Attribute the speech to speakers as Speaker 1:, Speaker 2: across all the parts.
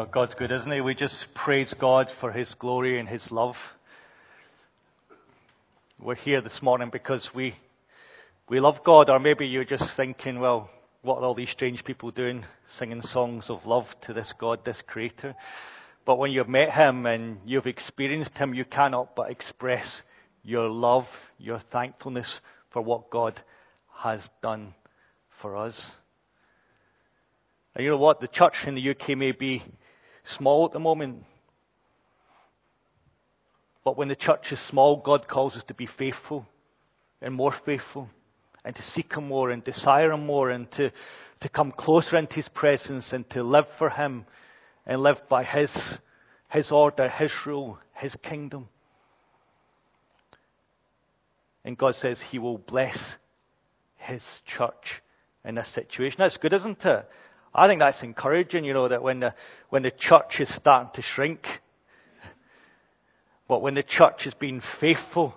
Speaker 1: Oh, God's good, isn't He? We just praise God for His glory and His love. We're here this morning because we, we love God, or maybe you're just thinking, well, what are all these strange people doing, singing songs of love to this God, this Creator? But when you've met Him and you've experienced Him, you cannot but express your love, your thankfulness for what God has done for us. And you know what? The church in the UK may be small at the moment. But when the church is small, God calls us to be faithful and more faithful and to seek Him more and desire Him more and to, to come closer into His presence and to live for Him and live by His, His order, His rule, His kingdom. And God says He will bless His church in this situation. That's good, isn't it? I think that's encouraging, you know, that when the, when the church is starting to shrink, but when the church has been faithful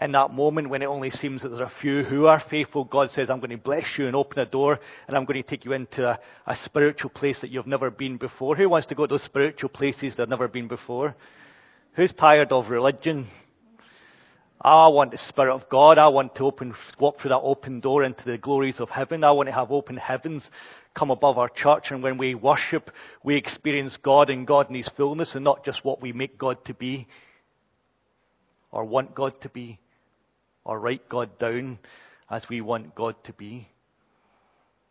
Speaker 1: in that moment when it only seems that there's a few who are faithful, God says, I'm going to bless you and open a door and I'm going to take you into a, a spiritual place that you've never been before. Who wants to go to those spiritual places they've never been before? Who's tired of religion? I want the Spirit of God. I want to open, walk through that open door into the glories of heaven. I want to have open heavens come above our church. And when we worship, we experience God and God in His fullness and not just what we make God to be or want God to be or write God down as we want God to be.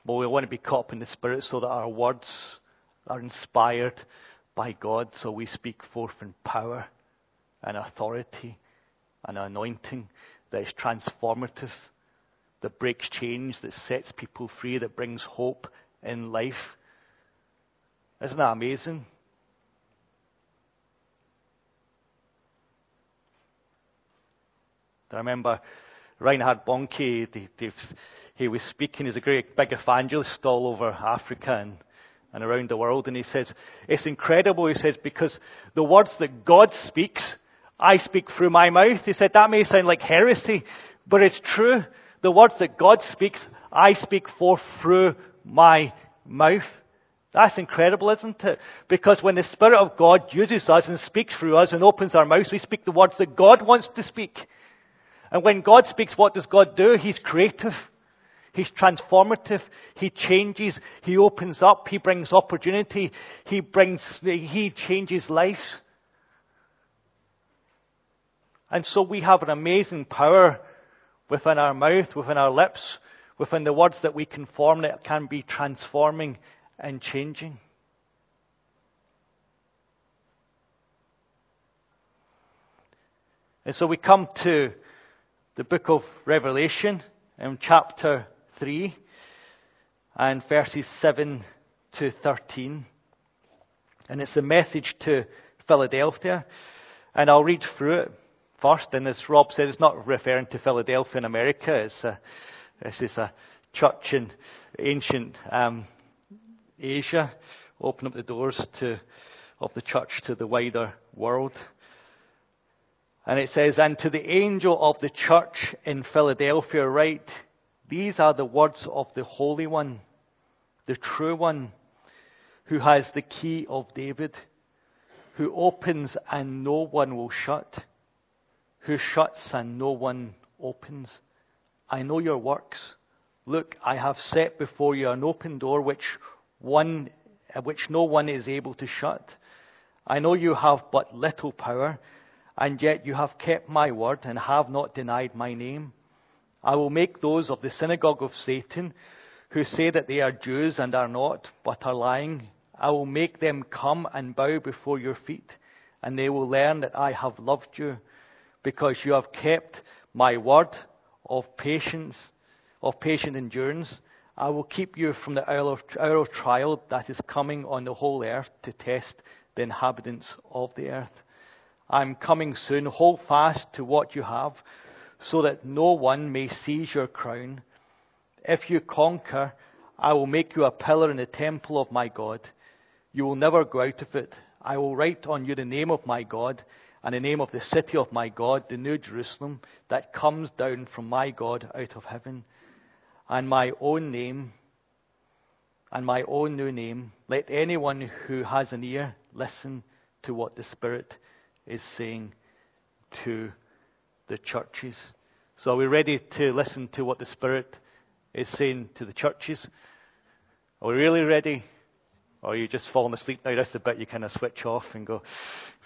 Speaker 1: But we want to be caught up in the Spirit so that our words are inspired by God so we speak forth in power and authority an anointing that is transformative, that breaks chains, that sets people free, that brings hope in life. Isn't that amazing? I remember Reinhard Bonnke, he was speaking, he's a great big evangelist all over Africa and, and around the world, and he says, it's incredible, he says, because the words that God speaks I speak through my mouth. He said, that may sound like heresy, but it's true. The words that God speaks, I speak forth through my mouth. That's incredible, isn't it? Because when the Spirit of God uses us and speaks through us and opens our mouths, we speak the words that God wants to speak. And when God speaks, what does God do? He's creative. He's transformative. He changes. He opens up. He brings opportunity. He brings, he changes lives. And so we have an amazing power within our mouth, within our lips, within the words that we can form that can be transforming and changing. And so we come to the book of Revelation in chapter 3 and verses 7 to 13. And it's a message to Philadelphia. And I'll read through it first. And as Rob said, it's not referring to Philadelphia in America. It's a, this is a church in ancient um, Asia. Open up the doors to, of the church to the wider world. And it says, And to the angel of the church in Philadelphia write, These are the words of the Holy One, the true One, who has the key of David, who opens and no one will shut who shuts and no one opens. I know your works. Look, I have set before you an open door which one, uh, which no one is able to shut. I know you have but little power, and yet you have kept my word and have not denied my name. I will make those of the synagogue of Satan who say that they are Jews and are not, but are lying. I will make them come and bow before your feet, and they will learn that I have loved you because you have kept my word of patience, of patient endurance. I will keep you from the hour of, hour of trial that is coming on the whole earth to test the inhabitants of the earth. I am coming soon. Hold fast to what you have, so that no one may seize your crown. If you conquer, I will make you a pillar in the temple of my God. You will never go out of it. I will write on you the name of my God and the name of the city of my God, the New Jerusalem, that comes down from my God out of heaven, and my own name, and my own new name, let anyone who has an ear listen to what the Spirit is saying to the churches. So are we ready to listen to what the Spirit is saying to the churches? Are we really ready? Or are you just falling asleep now? That's the bit you kind of switch off and go,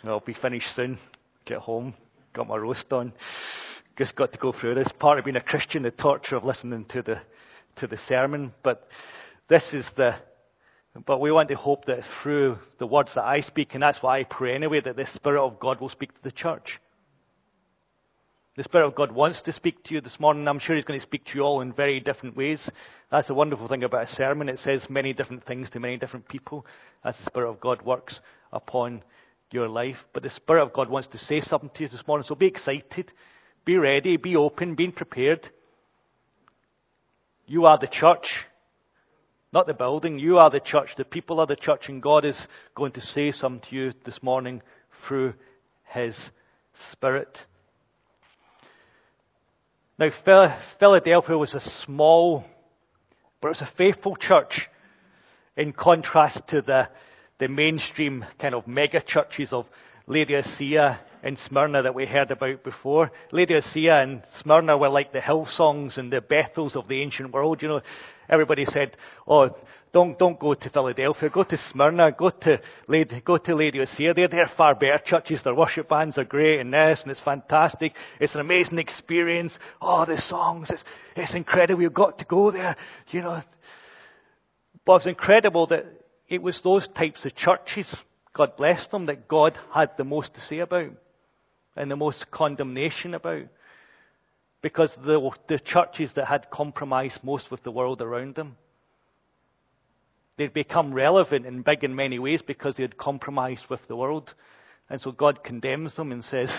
Speaker 1: I'll be finished soon. Get home, got my roast on. Just got to go through this. Part of being a Christian, the torture of listening to the, to the sermon. But this is the, but we want to hope that through the words that I speak, and that's why I pray anyway, that the Spirit of God will speak to the church. The Spirit of God wants to speak to you this morning. I'm sure He's going to speak to you all in very different ways. That's the wonderful thing about a sermon. It says many different things to many different people as the Spirit of God works upon your life. But the Spirit of God wants to say something to you this morning. So be excited, be ready, be open, be prepared. You are the church, not the building. You are the church. The people are the church, and God is going to say something to you this morning through His Spirit. Now, Philadelphia was a small, but it was a faithful church in contrast to the, the mainstream kind of mega churches of Laodicea and Smyrna that we heard about before. Laodicea and Smyrna were like the Hillsongs and the Bethels of the ancient world. You know, everybody said, "Oh, don't don't go to Philadelphia. Go to Smyrna. Go to go to Laodicea. They're they're far better churches. Their worship bands are great and this and it's fantastic. It's an amazing experience. Oh, the songs. It's it's incredible. You've got to go there. You know." But it's incredible that it was those types of churches God bless them, that God had the most to say about and the most condemnation about. Because the, the churches that had compromised most with the world around them, they'd become relevant and big in many ways because they had compromised with the world. And so God condemns them and says,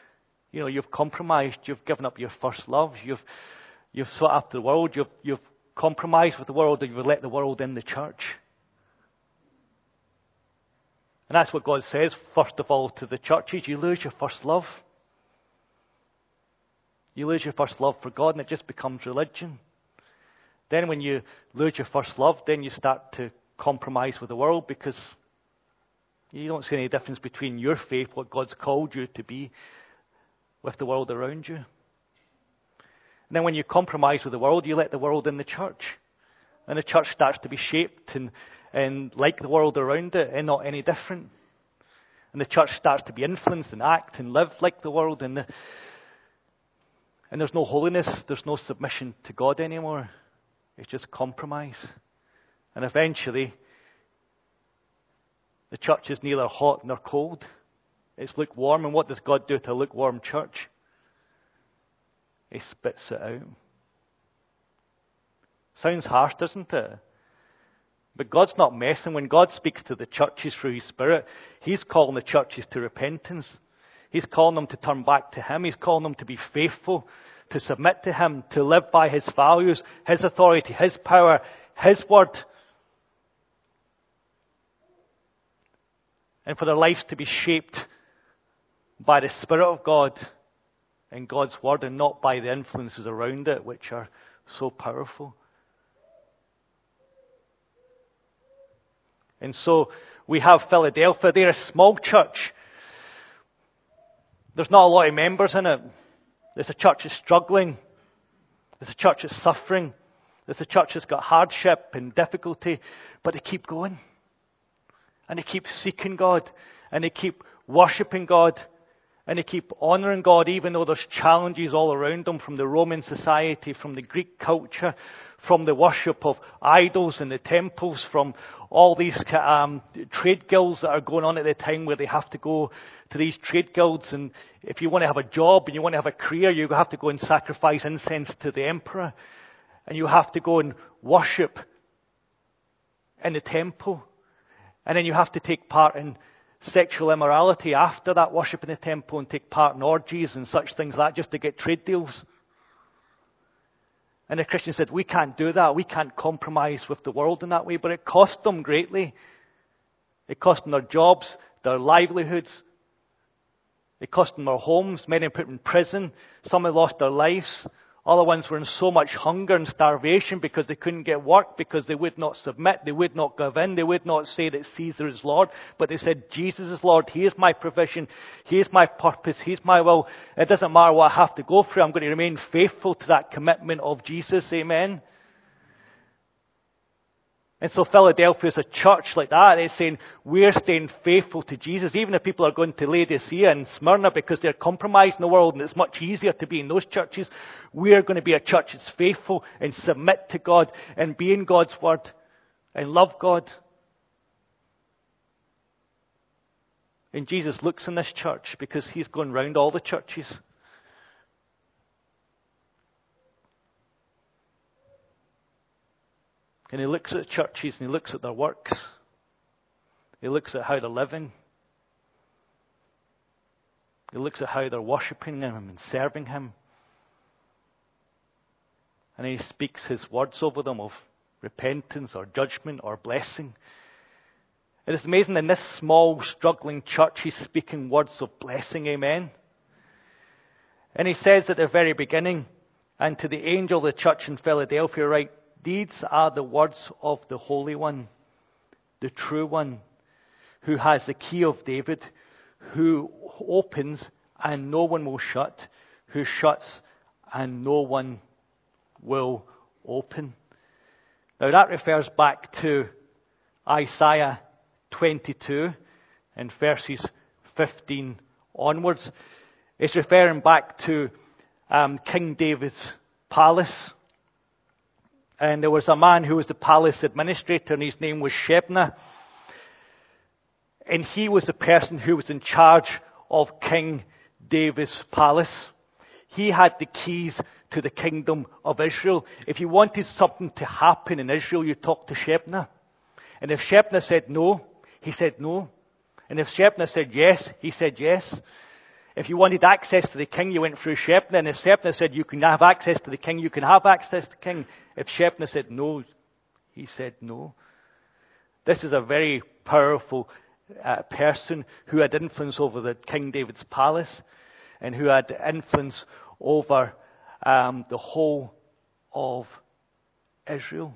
Speaker 1: you know, you've compromised, you've given up your first love, you've, you've sought after the world, you've, you've compromised with the world, and you've let the world in the church. And that's what God says, first of all, to the churches. You lose your first love. You lose your first love for God, and it just becomes religion. Then, when you lose your first love, then you start to compromise with the world because you don't see any difference between your faith, what God's called you to be, with the world around you. And then, when you compromise with the world, you let the world in the church. And the church starts to be shaped and and like the world around it and not any different. And the church starts to be influenced and act and live like the world and, the, and there's no holiness, there's no submission to God anymore. It's just compromise. And eventually, the church is neither hot nor cold. It's lukewarm. And what does God do to a lukewarm church? He spits it out. Sounds harsh, doesn't it? But God's not messing. When God speaks to the churches through His Spirit, He's calling the churches to repentance. He's calling them to turn back to Him. He's calling them to be faithful, to submit to Him, to live by His values, His authority, His power, His word. And for their lives to be shaped by the Spirit of God and God's word and not by the influences around it, which are so powerful. And so we have Philadelphia. They're a small church. There's not a lot of members in it. There's a church that's struggling. There's a church that's suffering. There's a church that's got hardship and difficulty. But they keep going. And they keep seeking God. And they keep worshipping God. And they keep honoring God even though there's challenges all around them from the Roman society, from the Greek culture, from the worship of idols in the temples, from all these um, trade guilds that are going on at the time where they have to go to these trade guilds. And if you want to have a job and you want to have a career, you have to go and sacrifice incense to the emperor. And you have to go and worship in the temple. And then you have to take part in sexual immorality after that worship in the temple and take part in orgies and such things like that just to get trade deals. And the Christian said, We can't do that. We can't compromise with the world in that way. But it cost them greatly. It cost them their jobs, their livelihoods. It cost them their homes. Many put in prison. Some have lost their lives. Other ones were in so much hunger and starvation because they couldn't get work, because they would not submit, they would not give in, they would not say that Caesar is Lord, but they said, Jesus is Lord, He is my provision, He is my purpose, He is my will. It doesn't matter what I have to go through, I'm going to remain faithful to that commitment of Jesus, amen. And so Philadelphia is a church like that. It's saying we're staying faithful to Jesus, even if people are going to Laodicea and Smyrna because they're compromised in the world and it's much easier to be in those churches. We're going to be a church that's faithful and submit to God and be in God's word and love God. And Jesus looks in this church because he's going round all the churches. And he looks at churches and he looks at their works. He looks at how they're living. He looks at how they're worshipping Him and serving Him. And he speaks His words over them of repentance or judgment or blessing. It is amazing in this small, struggling church, he's speaking words of blessing. Amen. And he says at the very beginning, and to the angel of the church in Philadelphia, write, these are the words of the Holy One, the true One, who has the key of David, who opens and no one will shut, who shuts and no one will open. Now that refers back to Isaiah 22 and verses 15 onwards. It's referring back to um, King David's palace and there was a man who was the palace administrator, and his name was Shebna. And he was the person who was in charge of King David's palace. He had the keys to the kingdom of Israel. If you wanted something to happen in Israel, you talked to Shebna. And if Shebna said no, he said no. And if Shebna said yes, he said yes. If you wanted access to the king, you went through Shebna, and if said you can have access to the king, you can have access to the king. If Shebna said no, he said no. This is a very powerful uh, person who had influence over the King David's palace and who had influence over um, the whole of Israel.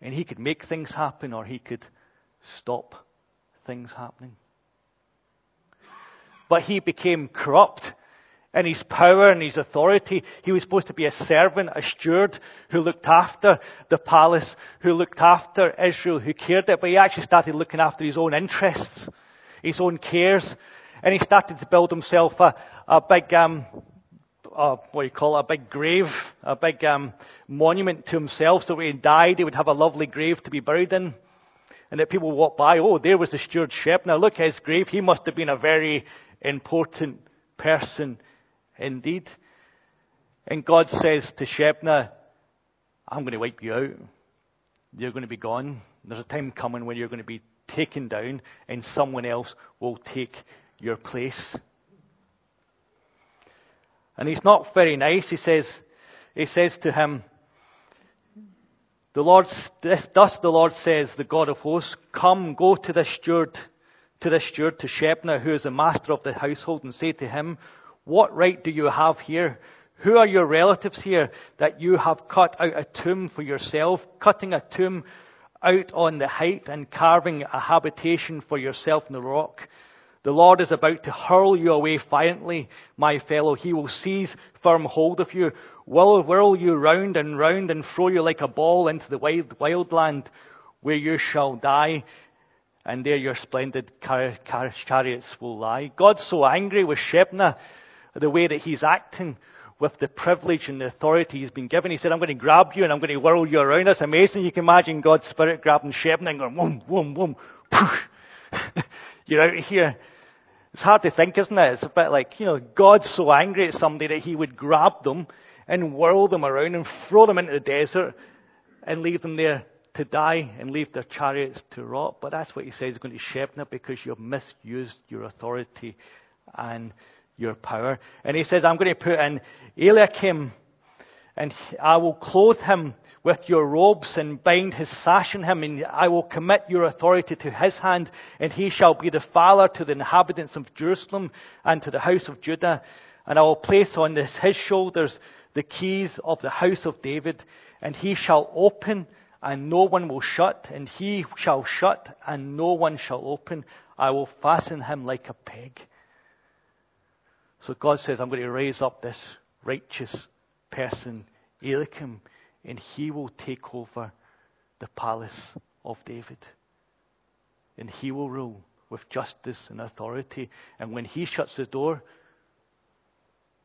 Speaker 1: And he could make things happen or he could stop things happening but he became corrupt in his power and his authority. He was supposed to be a servant, a steward who looked after the palace, who looked after Israel, who cared it, but he actually started looking after his own interests, his own cares, and he started to build himself a, a big, um, what do you call it, a big grave, a big um, monument to himself, so when he died, he would have a lovely grave to be buried in. And that people walk by, oh, there was the steward Shep. Now look at his grave. He must have been a very important person indeed. And God says to Shebna, I'm going to wipe you out. You're going to be gone. There's a time coming when you're going to be taken down and someone else will take your place. And he's not very nice. He says, he says to him, the Lord, thus the Lord says, the God of hosts, come, go to the steward to the steward, to Shebna, who is the master of the household, and say to him, What right do you have here? Who are your relatives here that you have cut out a tomb for yourself, cutting a tomb out on the height and carving a habitation for yourself in the rock? The Lord is about to hurl you away violently, my fellow. He will seize firm hold of you, will whirl you round and round and throw you like a ball into the wild, wild land where you shall die and there your splendid car- car- chariots will lie. God's so angry with Shebna, the way that he's acting with the privilege and the authority he's been given. He said, I'm going to grab you and I'm going to whirl you around. That's amazing. You can imagine God's spirit grabbing Shebna and going, whoom, whoom, whoom, You're out of here. It's hard to think, isn't it? It's a bit like, you know, God's so angry at somebody that he would grab them and whirl them around and throw them into the desert and leave them there to die and leave their chariots to rot. But that's what he says is going to Shebna because you've misused your authority and your power. And he says, I'm going to put in Eliakim and I will clothe him with your robes and bind his sash in him, and I will commit your authority to his hand, and he shall be the father to the inhabitants of Jerusalem and to the house of Judah. And I will place on his shoulders the keys of the house of David, and he shall open and no one will shut, and he shall shut and no one shall open. I will fasten him like a peg. So God says, I'm going to raise up this righteous person, Eliakim, and he will take over the palace of David. And he will rule with justice and authority. And when he shuts the door,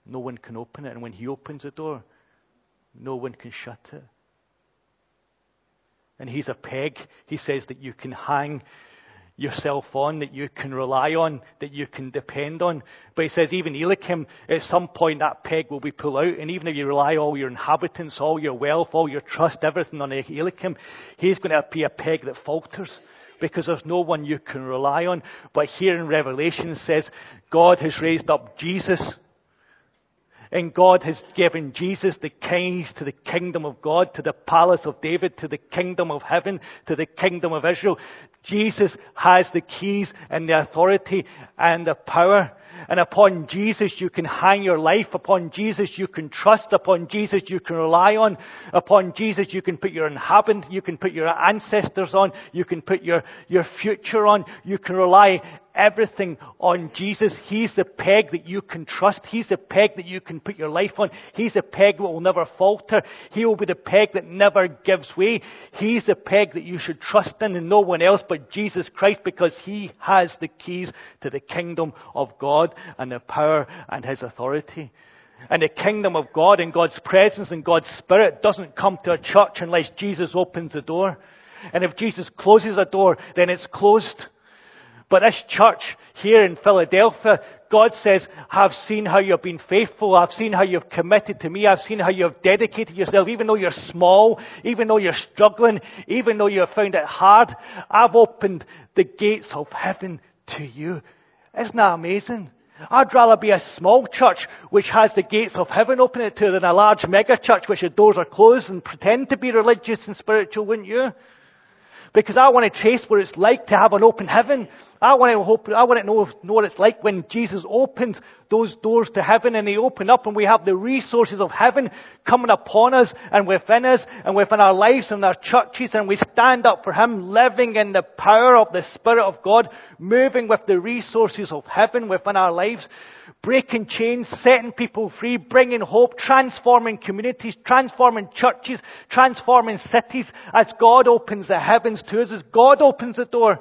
Speaker 1: no one can open it. And when he opens the door, no one can shut it. And he's a peg, he says, that you can hang yourself on, that you can rely on, that you can depend on. But he says even Eliakim, at some point that peg will be pulled out, and even if you rely all your inhabitants, all your wealth, all your trust, everything on Eliakim, he's going to be a peg that falters. Because there's no one you can rely on. But here in Revelation says, God has raised up Jesus and God has given Jesus the keys to the kingdom of God, to the palace of David, to the kingdom of heaven, to the kingdom of Israel. Jesus has the keys and the authority and the power. And upon Jesus you can hang your life. Upon Jesus you can trust. Upon Jesus you can rely on. Upon Jesus you can put your inhabitant, you can put your ancestors on. You can put your, your future on. You can rely everything on Jesus. He's the peg that you can trust. He's the peg that you can put your life on. He's the peg that will never falter. He will be the peg that never gives way. He's the peg that you should trust in and no one else but Jesus Christ because He has the keys to the kingdom of God and the power and His authority. And the kingdom of God and God's presence and God's Spirit doesn't come to a church unless Jesus opens the door. And if Jesus closes a door, then it's closed. But this church here in Philadelphia, God says, I've seen how you've been faithful. I've seen how you've committed to me. I've seen how you've dedicated yourself. Even though you're small, even though you're struggling, even though you've found it hard, I've opened the gates of heaven to you. Isn't that amazing? I'd rather be a small church which has the gates of heaven open it to than a large mega church which the doors are closed and pretend to be religious and spiritual, wouldn't you? Because I want to trace what it's like to have an open heaven. I want to hope, I want to know, know what it's like when Jesus opens those doors to heaven and they open up and we have the resources of heaven coming upon us and within us and within our lives and our churches and we stand up for Him living in the power of the Spirit of God, moving with the resources of heaven within our lives breaking chains, setting people free, bringing hope, transforming communities, transforming churches, transforming cities as God opens the heavens to us, as God opens the door.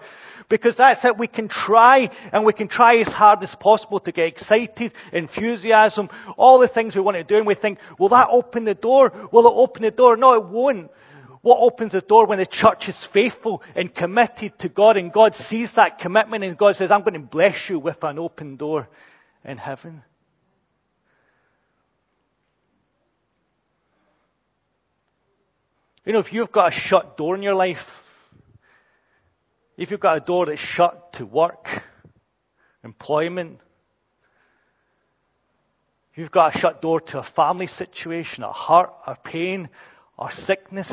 Speaker 1: Because that's it. We can try and we can try as hard as possible to get excited, enthusiasm, all the things we want to do and we think, will that open the door? Will it open the door? No, it won't. What opens the door when the church is faithful and committed to God and God sees that commitment and God says, I'm going to bless you with an open door in heaven. You know, if you've got a shut door in your life, if you've got a door that's shut to work, employment, you've got a shut door to a family situation, a hurt, a pain, or sickness,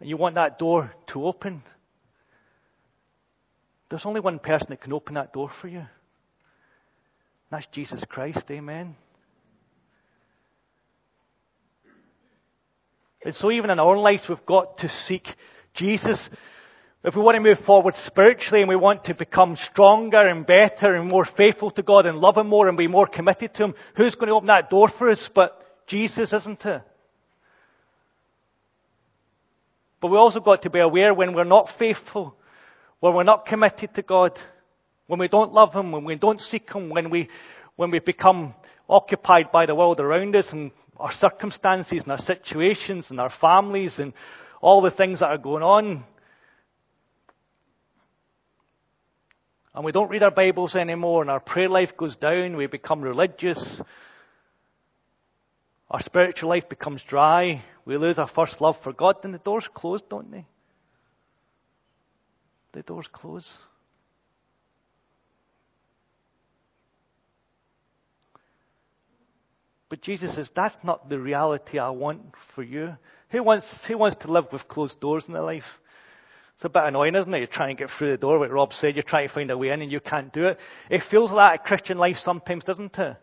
Speaker 1: and you want that door to open, there's only one person that can open that door for you. That's Jesus Christ. Amen. And so, even in our lives, we've got to seek Jesus. If we want to move forward spiritually and we want to become stronger and better and more faithful to God and love Him more and be more committed to Him, who's going to open that door for us but Jesus, isn't it? But we also got to be aware when we're not faithful when we're not committed to God, when we don't love Him, when we don't seek Him, when we, when we become occupied by the world around us and our circumstances and our situations and our families and all the things that are going on. And we don't read our Bibles anymore and our prayer life goes down, we become religious. Our spiritual life becomes dry. We lose our first love for God, then the doors close, don't they? The doors close. But Jesus says, that's not the reality I want for you. Who wants, who wants to live with closed doors in their life? It's a bit annoying, isn't it? You're trying to get through the door, like Rob said, you're trying to find a way in and you can't do it. It feels like a Christian life sometimes, doesn't it?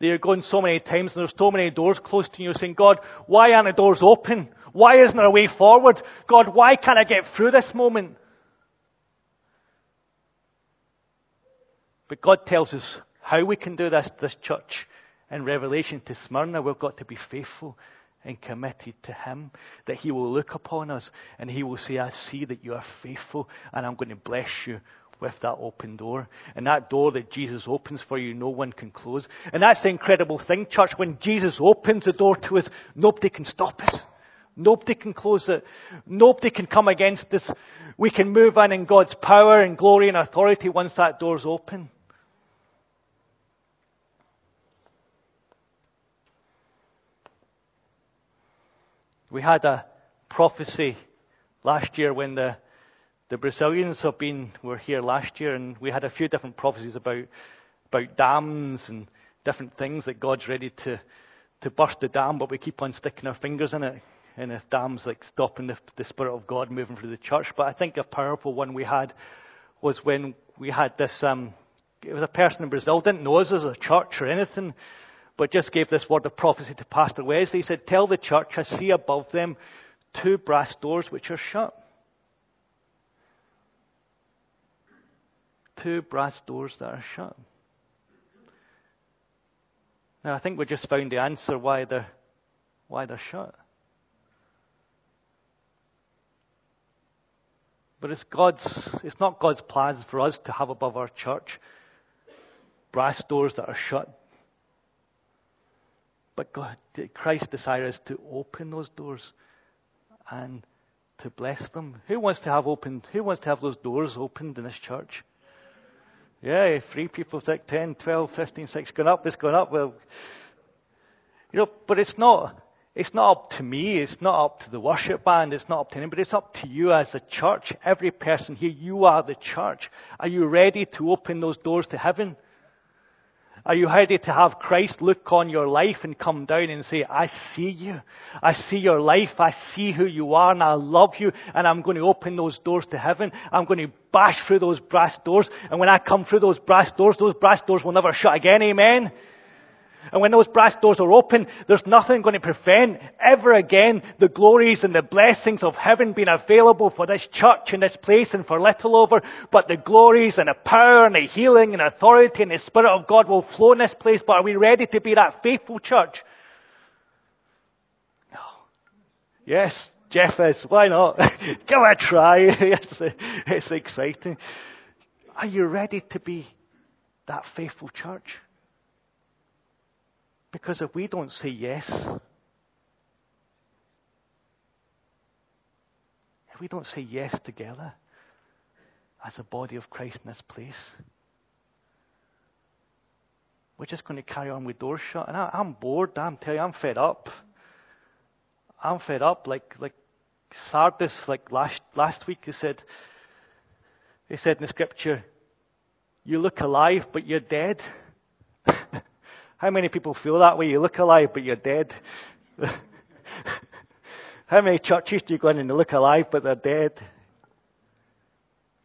Speaker 1: That you're going so many times and there's so many doors closed to you. Saying, God, why aren't the doors open? Why isn't there a way forward? God, why can't I get through this moment? But God tells us how we can do this, this church. In Revelation to Smyrna, we've got to be faithful and committed to Him, that He will look upon us and He will say, I see that you are faithful and I'm going to bless you with that open door. And that door that Jesus opens for you, no one can close. And that's the incredible thing, church. When Jesus opens the door to us, nobody can stop us. Nobody can close it. Nobody can come against us. We can move in in God's power and glory and authority once that door's open. We had a prophecy last year when the, the Brazilians have been, were here last year, and we had a few different prophecies about, about dams and different things that God's ready to, to burst the dam, but we keep on sticking our fingers in it. And the dam's like stopping the, the Spirit of God moving through the church. But I think a powerful one we had was when we had this, um, it was a person in Brazil, didn't know us as a church or anything, but just gave this word of prophecy to Pastor Wesley. He said, Tell the church I see above them two brass doors which are shut. Two brass doors that are shut. Now, I think we just found the answer why they're, why they're shut. But it's God's, it's not God's plans for us to have above our church brass doors that are shut but God, Christ's desire is to open those doors and to bless them. Who wants to have opened, who wants to have those doors opened in this church? Yeah, three people, six, 10, 12, 15, 6, going up, this going up. Well, you know, but it's not, it's not up to me. It's not up to the worship band. It's not up to anybody. It's up to you as a church. Every person here, you are the church. Are you ready to open those doors to heaven? Are you ready to have Christ look on your life and come down and say, I see you. I see your life. I see who you are and I love you and I'm going to open those doors to heaven. I'm going to bash through those brass doors and when I come through those brass doors, those brass doors will never shut again. Amen. And when those brass doors are open, there's nothing going to prevent ever again the glories and the blessings of heaven being available for this church and this place and for Littleover. But the glories and the power and the healing and authority and the Spirit of God will flow in this place. But are we ready to be that faithful church? No. Yes, Jeff is. Why not? Give it a try. it's, it's exciting. Are you ready to be that faithful church? Because if we don't say yes, if we don't say yes together as a body of Christ in this place, we're just going to carry on with doors shut. And I, am bored. I'm telling you, I'm fed up. I'm fed up. Like like Sardis, like last last week, he said. He said in the scripture, "You look alive, but you're dead." How many people feel that way? You look alive, but you're dead. How many churches do you go in and they look alive, but they're dead?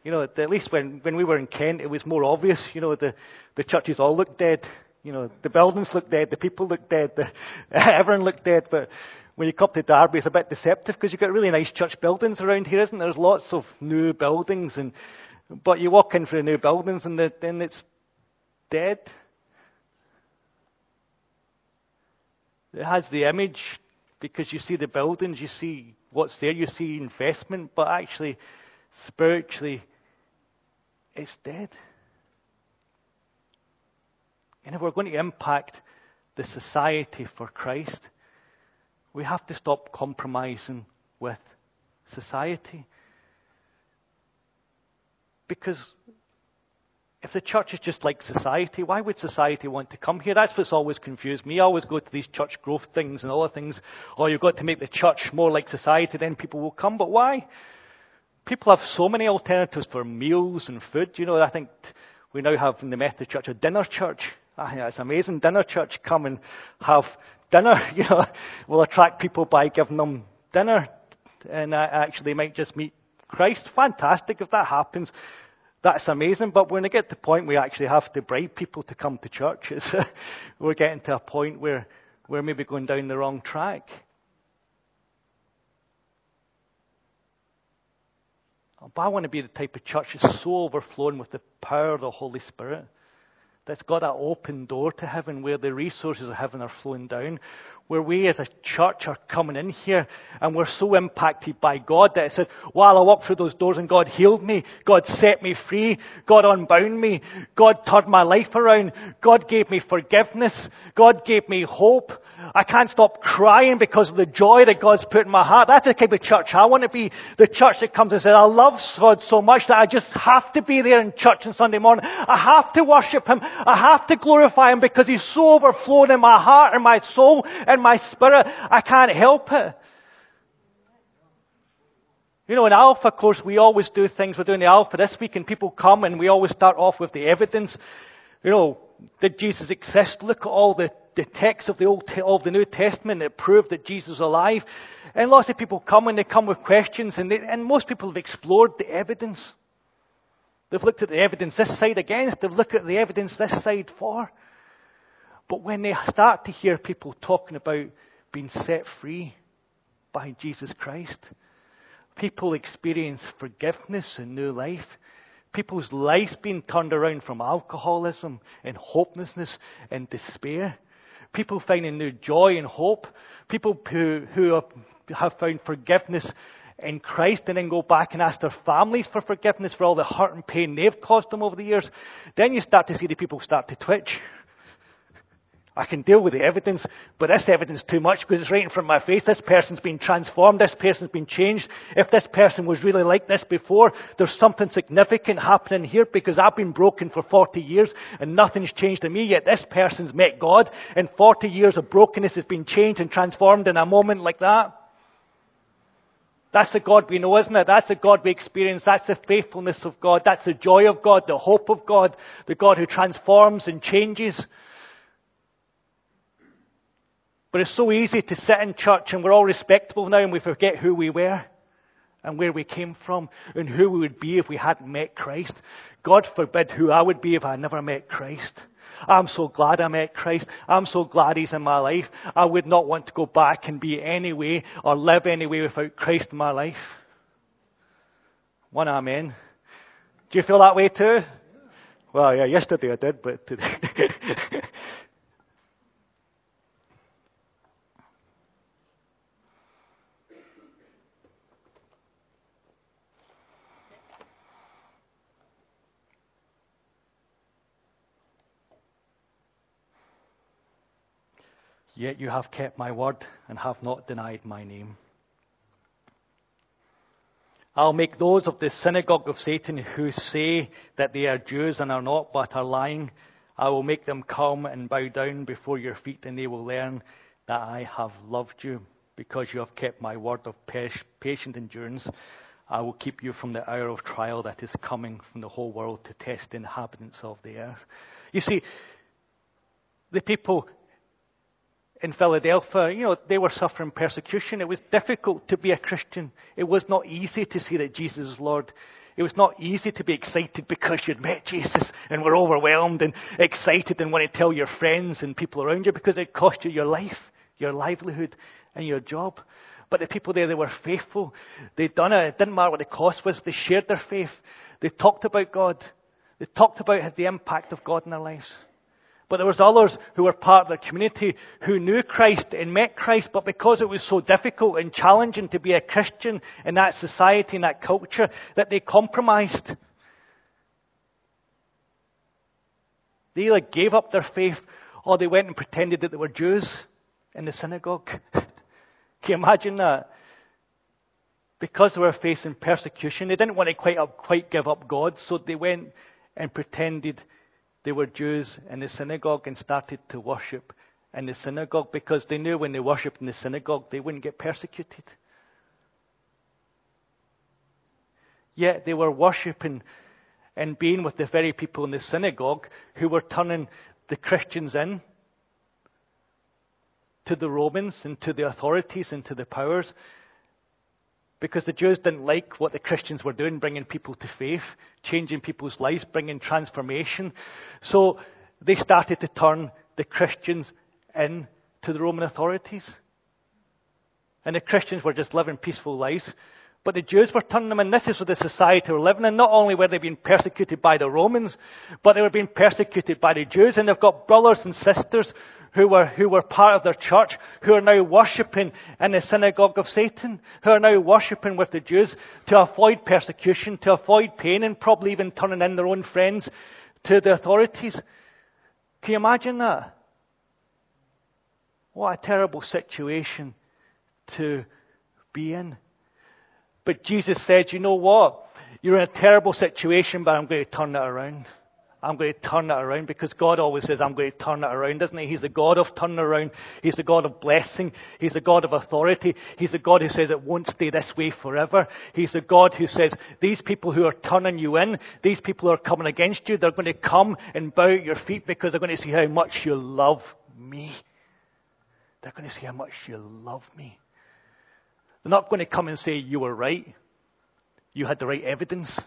Speaker 1: You know, at least when, when we were in Kent, it was more obvious. You know, the, the churches all looked dead. You know, the buildings looked dead, the people looked dead, the, everyone looked dead. But when you come to Derby, it's a bit deceptive because you've got really nice church buildings around here, isn't there? There's lots of new buildings, and but you walk in for the new buildings and the, then it's dead. It has the image because you see the buildings, you see what's there, you see investment, but actually, spiritually, it's dead. And if we're going to impact the society for Christ, we have to stop compromising with society. Because if the church is just like society, why would society want to come here? That's what's always confused me. I always go to these church growth things and other things. Oh, you've got to make the church more like society, then people will come. But why? People have so many alternatives for meals and food. You know, I think we now have in the Methodist Church a dinner church. Ah, it's amazing. Dinner church. Come and have dinner. You know, we'll attract people by giving them dinner. And actually, they might just meet Christ. Fantastic if that happens. That's amazing, but when we get to the point we actually have to bribe people to come to churches. we're getting to a point where we're maybe going down the wrong track. But I want to be the type of church that's so overflowing with the power of the Holy Spirit that's got that open door to heaven where the resources of heaven are flowing down, where we as a church are coming in here and we're so impacted by God that it said, while I walked through those doors and God healed me, God set me free, God unbound me, God turned my life around, God gave me forgiveness, God gave me hope. I can't stop crying because of the joy that God's put in my heart. That's the kind of church I want to be. The church that comes and says, I love God so much that I just have to be there in church on Sunday morning. I have to worship Him. I have to glorify Him because He's so overflowing in my heart and my soul and in my spirit. I can't help it. You know, in Alpha, of course, we always do things. We're doing the Alpha this week, and people come, and we always start off with the evidence. You know, did Jesus exist? Look at all the, the texts of the Old of the New Testament that prove that Jesus is alive. And lots of people come and they come with questions, and, they, and most people have explored the evidence. They've looked at the evidence this side against. They've looked at the evidence this side for. But when they start to hear people talking about being set free by Jesus Christ, people experience forgiveness and new life. People's lives being turned around from alcoholism and hopelessness and despair. People finding new joy and hope. People who, who have, have found forgiveness in Christ and then go back and ask their families for forgiveness for all the hurt and pain they've caused them over the years. Then you start to see the people start to twitch. I can deal with the evidence, but this evidence is too much because it's right in front of my face. This person's been transformed. This person's been changed. If this person was really like this before, there's something significant happening here because I've been broken for 40 years and nothing's changed in me yet. This person's met God and 40 years of brokenness has been changed and transformed in a moment like that. That's the God we know, isn't it? That's the God we experience. That's the faithfulness of God. That's the joy of God, the hope of God, the God who transforms and changes. But it's so easy to sit in church and we're all respectable now and we forget who we were and where we came from and who we would be if we hadn't met Christ. God forbid who I would be if I never met Christ. I'm so glad I met Christ. I'm so glad He's in my life. I would not want to go back and be any way or live any way without Christ in my life. One amen. Do you feel that way too? Well, yeah, yesterday I did, but today. Yet you have kept my word and have not denied my name. I'll make those of the synagogue of Satan who say that they are Jews and are not but are lying. I will make them come and bow down before your feet, and they will learn that I have loved you because you have kept my word of patient endurance. I will keep you from the hour of trial that is coming from the whole world to test the inhabitants of the earth. You see, the people in Philadelphia, you know, they were suffering persecution. It was difficult to be a Christian. It was not easy to see that Jesus is Lord. It was not easy to be excited because you'd met Jesus and were overwhelmed and excited and want to tell your friends and people around you because it cost you your life, your livelihood, and your job. But the people there, they were faithful. They'd done it. It didn't matter what the cost was. They shared their faith. They talked about God. They talked about the impact of God in their lives. But there was others who were part of the community who knew Christ and met Christ, but because it was so difficult and challenging to be a Christian in that society, in that culture, that they compromised. They either gave up their faith or they went and pretended that they were Jews in the synagogue. Can you imagine that? Because they were facing persecution, they didn't want to quite, quite give up God, so they went and pretended they were Jews in the synagogue and started to worship in the synagogue because they knew when they worshipped in the synagogue they wouldn't get persecuted. Yet they were worshipping and being with the very people in the synagogue who were turning the Christians in to the Romans and to the authorities and to the powers. Because the Jews didn't like what the Christians were doing, bringing people to faith, changing people's lives, bringing transformation. So they started to turn the Christians in to the Roman authorities. And the Christians were just living peaceful lives. But the Jews were turning them in. This is what the society were living in. Not only were they being persecuted by the Romans, but they were being persecuted by the Jews. And they've got brothers and sisters who were, who were part of their church, who are now worshipping in the synagogue of Satan, who are now worshipping with the Jews to avoid persecution, to avoid pain, and probably even turning in their own friends to the authorities. Can you imagine that? What a terrible situation to be in. But Jesus said, you know what? You're in a terrible situation, but I'm going to turn it around. I'm going to turn it around because God always says, I'm going to turn it around, doesn't he? He's the God of turning around. He's the God of blessing. He's the God of authority. He's the God who says it won't stay this way forever. He's the God who says, these people who are turning you in, these people who are coming against you, they're going to come and bow at your feet because they're going to see how much you love me. They're going to see how much you love me. They're not going to come and say, you were right. You had the right evidence.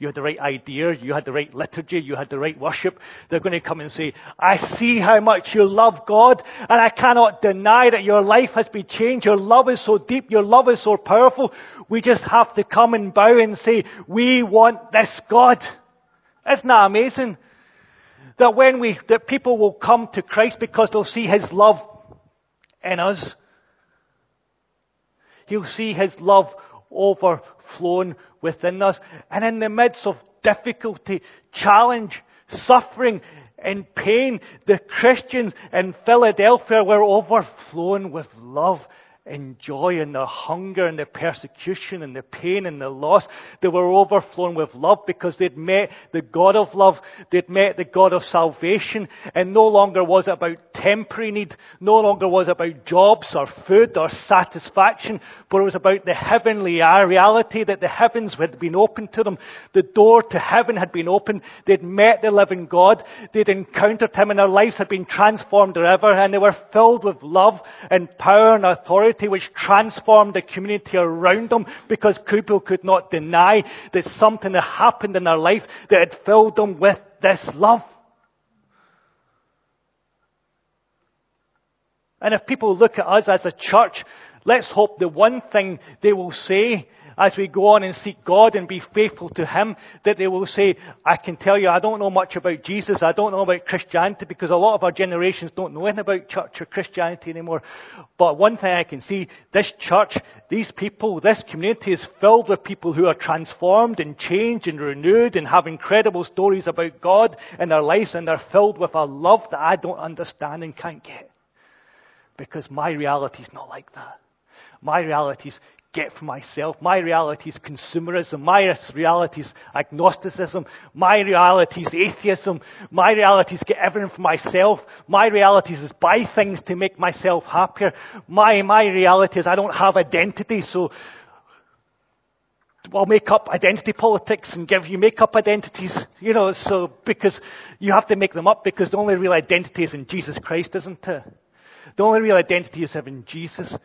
Speaker 1: You had the right idea. You had the right liturgy. You had the right worship. They're going to come and say, I see how much you love God and I cannot deny that your life has been changed. Your love is so deep. Your love is so powerful. We just have to come and bow and say, we want this God. Isn't that amazing? That when we, that people will come to Christ because they'll see His love in us. He'll see His love overflowing within us. And in the midst of difficulty, challenge, suffering, and pain, the Christians in Philadelphia were overflowing with love joy and the hunger and the persecution and the pain and the loss. They were overflowing with love because they'd met the God of love. They'd met the God of salvation. And no longer was it about temporary need. No longer was it about jobs or food or satisfaction. But it was about the heavenly reality that the heavens had been opened to them. The door to heaven had been opened. They'd met the living God. They'd encountered Him and their lives had been transformed forever. And they were filled with love and power and authority which transformed the community around them because people could not deny that something had happened in their life that had filled them with this love. And if people look at us as a church, let's hope the one thing they will say as we go on and seek God and be faithful to Him, that they will say, I can tell you, I don't know much about Jesus. I don't know about Christianity because a lot of our generations don't know anything about church or Christianity anymore. But one thing I can see, this church, these people, this community is filled with people who are transformed and changed and renewed and have incredible stories about God in their lives and they're filled with a love that I don't understand and can't get. Because my reality is not like that. My reality is get for myself. My reality is consumerism. My reality is agnosticism. My reality is atheism. My reality is get everything for myself. My reality is buy things to make myself happier. My, my reality is I don't have identity, so I'll make up identity politics and give you make up identities, you know, so because you have to make them up because the only real identity is in Jesus Christ, isn't it? The only real identity is in Jesus.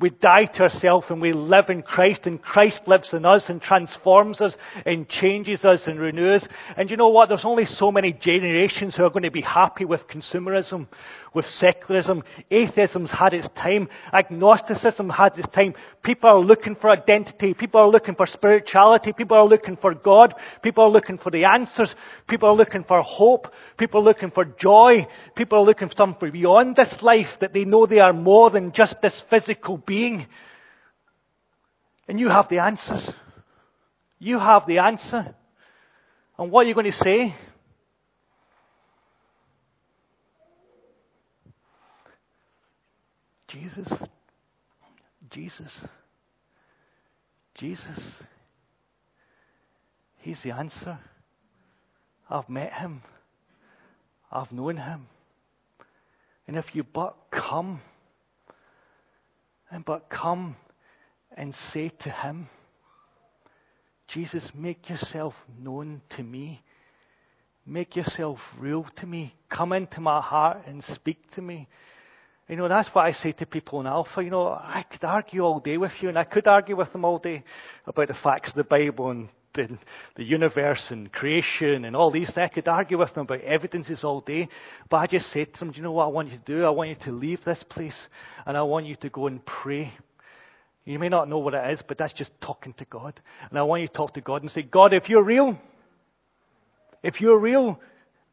Speaker 1: We die to ourselves and we live in Christ and Christ lives in us and transforms us and changes us and renews. And you know what? There's only so many generations who are going to be happy with consumerism, with secularism. Atheism's had its time. Agnosticism had its time. People are looking for identity. People are looking for spirituality. People are looking for God. People are looking for the answers. People are looking for hope. People are looking for joy. People are looking for something beyond this life that they know they are more than just this physical being. And you have the answers. You have the answer. And what are you going to say? Jesus, Jesus, Jesus. He's the answer. I've met him. I've known him. And if you but come, but come and say to him, Jesus, make yourself known to me. Make yourself real to me. Come into my heart and speak to me. You know, that's what I say to people in Alpha. You know, I could argue all day with you, and I could argue with them all day about the facts of the Bible and the, the universe and creation and all these. I could argue with them about evidences all day, but I just said to them, Do you know what I want you to do? I want you to leave this place, and I want you to go and pray. You may not know what it is, but that's just talking to God. And I want you to talk to God and say, God, if you're real, if you're real,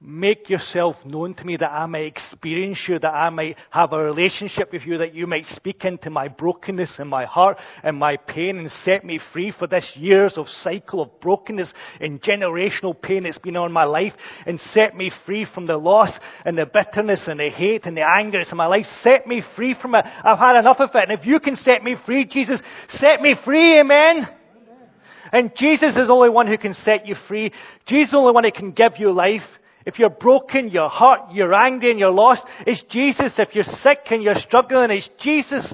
Speaker 1: Make yourself known to me that I may experience you, that I may have a relationship with you, that you might speak into my brokenness and my heart and my pain and set me free for this years of cycle of brokenness and generational pain that's been on my life and set me free from the loss and the bitterness and the hate and the anger that's in my life. Set me free from it. I've had enough of it. And if you can set me free, Jesus, set me free. Amen. And Jesus is the only one who can set you free. Jesus is the only one who can give you life. If you're broken, you're hurt, you're angry, and you're lost, it's Jesus. If you're sick and you're struggling, it's Jesus.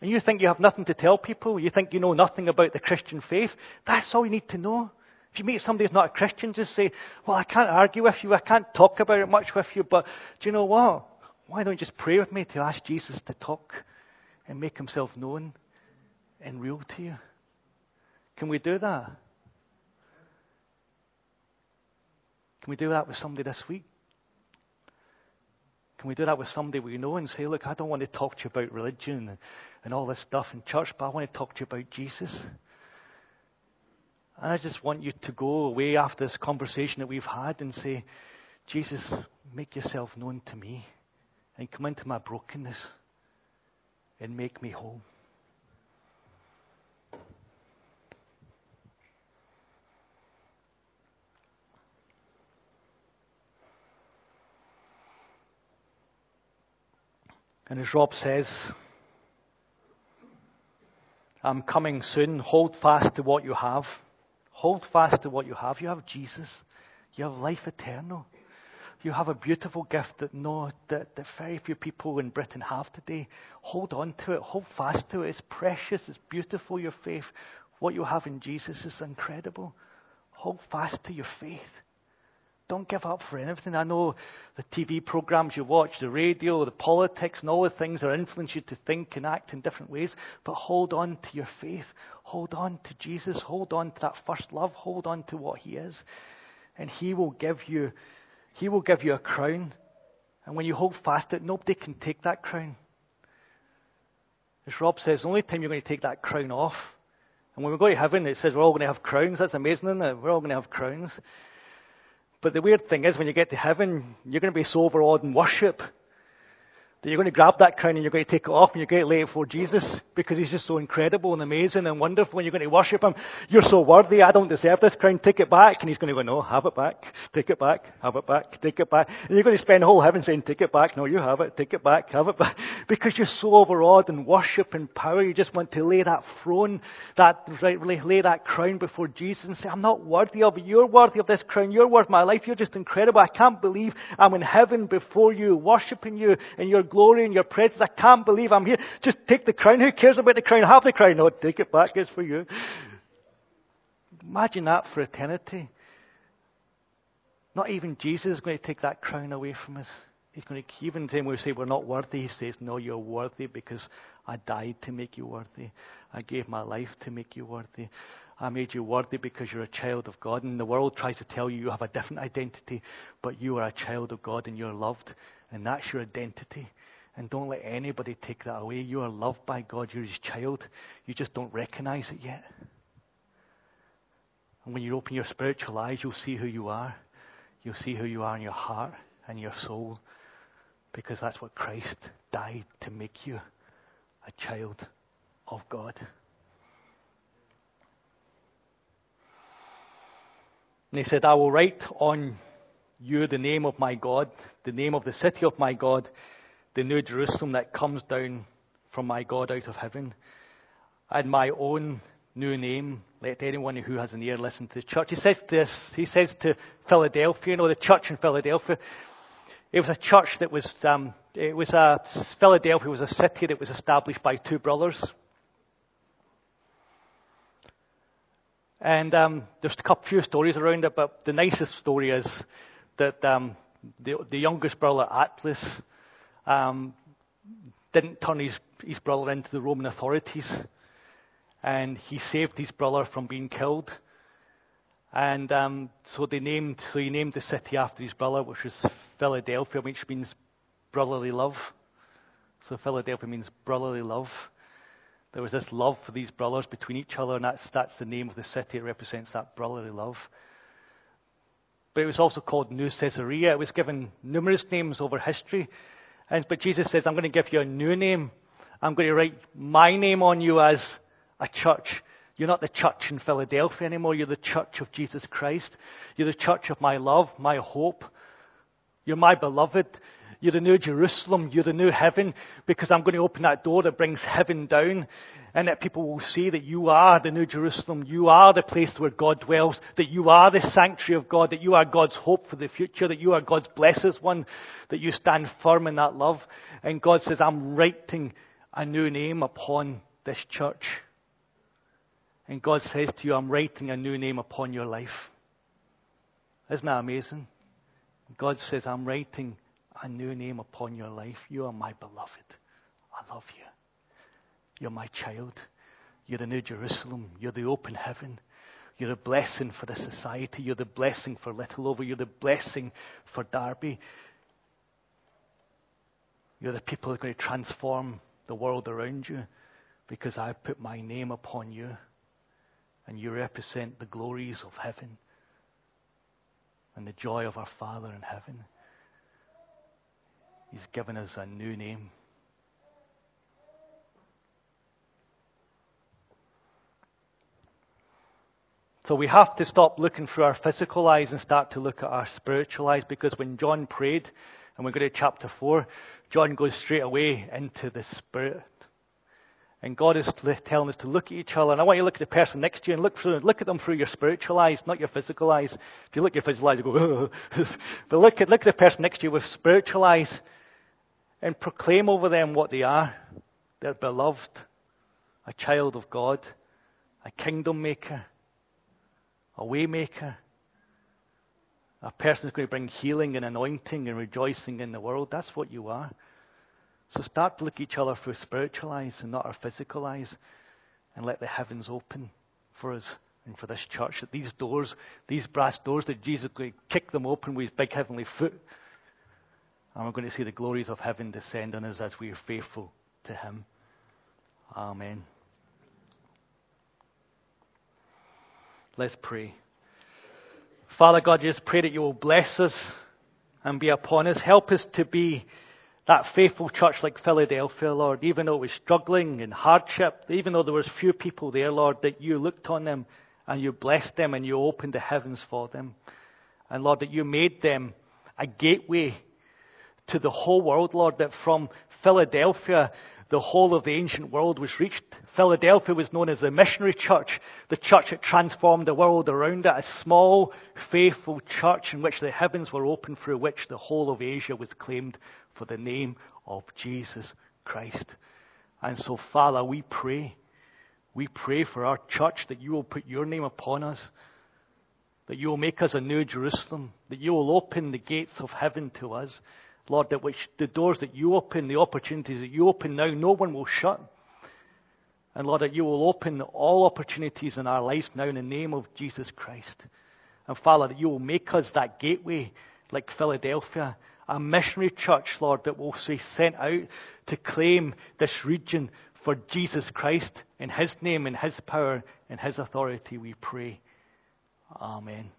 Speaker 1: And you think you have nothing to tell people, you think you know nothing about the Christian faith, that's all you need to know. If you meet somebody who's not a Christian, just say, Well, I can't argue with you, I can't talk about it much with you, but do you know what? Why don't you just pray with me to ask Jesus to talk and make himself known and real to you? Can we do that? Can we do that with somebody this week? Can we do that with somebody we know and say, Look, I don't want to talk to you about religion and, all this stuff in church, but I want to talk to you about Jesus. And I just want you to go away after this conversation that we've had and say, Jesus, make yourself known to me and come into my brokenness and make me whole. And as Rob says, I'm coming soon. Hold fast to what you have. Hold fast to what you have. You have Jesus. You have life eternal. You have a beautiful gift that no, that, that very few people in Britain have today. Hold on to it. Hold fast to it. It's precious. It's beautiful, your faith. What you have in Jesus is incredible. Hold fast to your faith. Don't give up for anything. I know the TV programs you watch, the radio, the politics, and all the things that influence you to think and act in different ways. But hold on to your faith. Hold on to Jesus. Hold on to that first love. Hold on to what He is. And He will give you, He will give you a crown. And when you hold fast to it, nobody can take that crown. As Rob says, the only time you're going to take that crown off, and when we go to heaven, it says we're all going to have crowns. That's amazing, isn't it? We're all going to have crowns. But the weird thing is, when you get to heaven, you're going to be so overawed in worship that you're going to grab that crown and you're going to take it off and you're going to lay it before Jesus because he's just so incredible and amazing and wonderful and you're going to worship him. You're so worthy, I don't deserve this crown, take it back. And he's going to go, no, have it back, take it back, have it back, take it back. And you're going to spend the whole heaven saying, take it back, no, you have it, take it back, have it back. Because you're so overawed in worship and power, you just want to lay that throne, that, right, lay that crown before Jesus and say, I'm not worthy of it, you're worthy of this crown, you're worth my life, you're just incredible. I can't believe I'm in heaven before you, worshiping you in your glory and your presence. I can't believe I'm here. Just take the crown. Who cares about the crown? Have the crown. No, take it back. It's for you. Imagine that for eternity. Not even Jesus is going to take that crown away from us. He's going to, keep even when we say we're not worthy, he says, No, you're worthy because I died to make you worthy. I gave my life to make you worthy. I made you worthy because you're a child of God. And the world tries to tell you you have a different identity, but you are a child of God and you're loved. And that's your identity. And don't let anybody take that away. You are loved by God. You're His child. You just don't recognize it yet. And when you open your spiritual eyes, you'll see who you are. You'll see who you are in your heart and your soul. Because that's what Christ died to make you a child of God. And he said, I will write on you the name of my God, the name of the city of my God, the new Jerusalem that comes down from my God out of heaven, and my own new name. Let anyone who has an ear listen to the church. He says this, he says to Philadelphia, you know, the church in Philadelphia. It was a church that was, um, it was a, Philadelphia was a city that was established by two brothers. And um, there's a couple few stories around it, but the nicest story is that um, the, the youngest brother, Attalus, um, didn't turn his, his brother into the Roman authorities. And he saved his brother from being killed. And um, so they named, so he named the city after his brother, which was Philadelphia, which means brotherly love. So Philadelphia means brotherly love. There was this love for these brothers between each other, and that's, that's the name of the city. It represents that brotherly love. But it was also called New Caesarea. It was given numerous names over history. And, but Jesus says, I'm going to give you a new name. I'm going to write my name on you as a church. You're not the church in Philadelphia anymore. You're the church of Jesus Christ. You're the church of my love, my hope. You're my beloved. You're the new Jerusalem. You're the new heaven because I'm going to open that door that brings heaven down and that people will see that you are the new Jerusalem. You are the place where God dwells. That you are the sanctuary of God. That you are God's hope for the future. That you are God's blessed one. That you stand firm in that love. And God says, I'm writing a new name upon this church. And God says to you, I'm writing a new name upon your life. Isn't that amazing? God says, I'm writing a new name upon your life. You are my beloved. I love you. You're my child. You're the new Jerusalem. You're the open heaven. You're a blessing for the society. You're the blessing for Littleover. You're the blessing for Derby. You're the people who are going to transform the world around you because I've put my name upon you and you represent the glories of heaven and the joy of our Father in heaven. He's given us a new name. So we have to stop looking through our physical eyes and start to look at our spiritual eyes because when John prayed, and we go to chapter 4, John goes straight away into the spirit. And God is telling us to look at each other. And I want you to look at the person next to you and look, through, look at them through your spiritual eyes, not your physical eyes. If you look at your physical eyes, you go, but look at, look at the person next to you with spiritual eyes and proclaim over them what they are. They're beloved, a child of God, a kingdom maker, a way maker, a person who's going to bring healing and anointing and rejoicing in the world. That's what you are. So start to look at each other through spiritual eyes and not our physical eyes, and let the heavens open for us and for this church. That these doors, these brass doors, that Jesus could kick them open with his big heavenly foot and we're going to see the glories of heaven descend on us as we are faithful to Him. Amen. Let's pray. Father God, just pray that you will bless us and be upon us. Help us to be that faithful church like Philadelphia, Lord, even though it was struggling and hardship, even though there was few people there, Lord, that you looked on them and you blessed them and you opened the heavens for them. And Lord, that you made them a gateway to the whole world, Lord, that from Philadelphia, the whole of the ancient world was reached. Philadelphia was known as the missionary church, the church that transformed the world around it, a small, faithful church in which the heavens were opened through which the whole of Asia was claimed for the name of Jesus Christ. And so, Father, we pray. We pray for our church that you will put your name upon us, that you will make us a new Jerusalem, that you will open the gates of heaven to us, Lord, that which the doors that you open, the opportunities that you open now, no one will shut. And Lord, that you will open all opportunities in our lives now in the name of Jesus Christ. And Father, that you will make us that gateway like Philadelphia, a missionary church, Lord, that will be sent out to claim this region for Jesus Christ in His name, in His power, in His authority, we pray. Amen.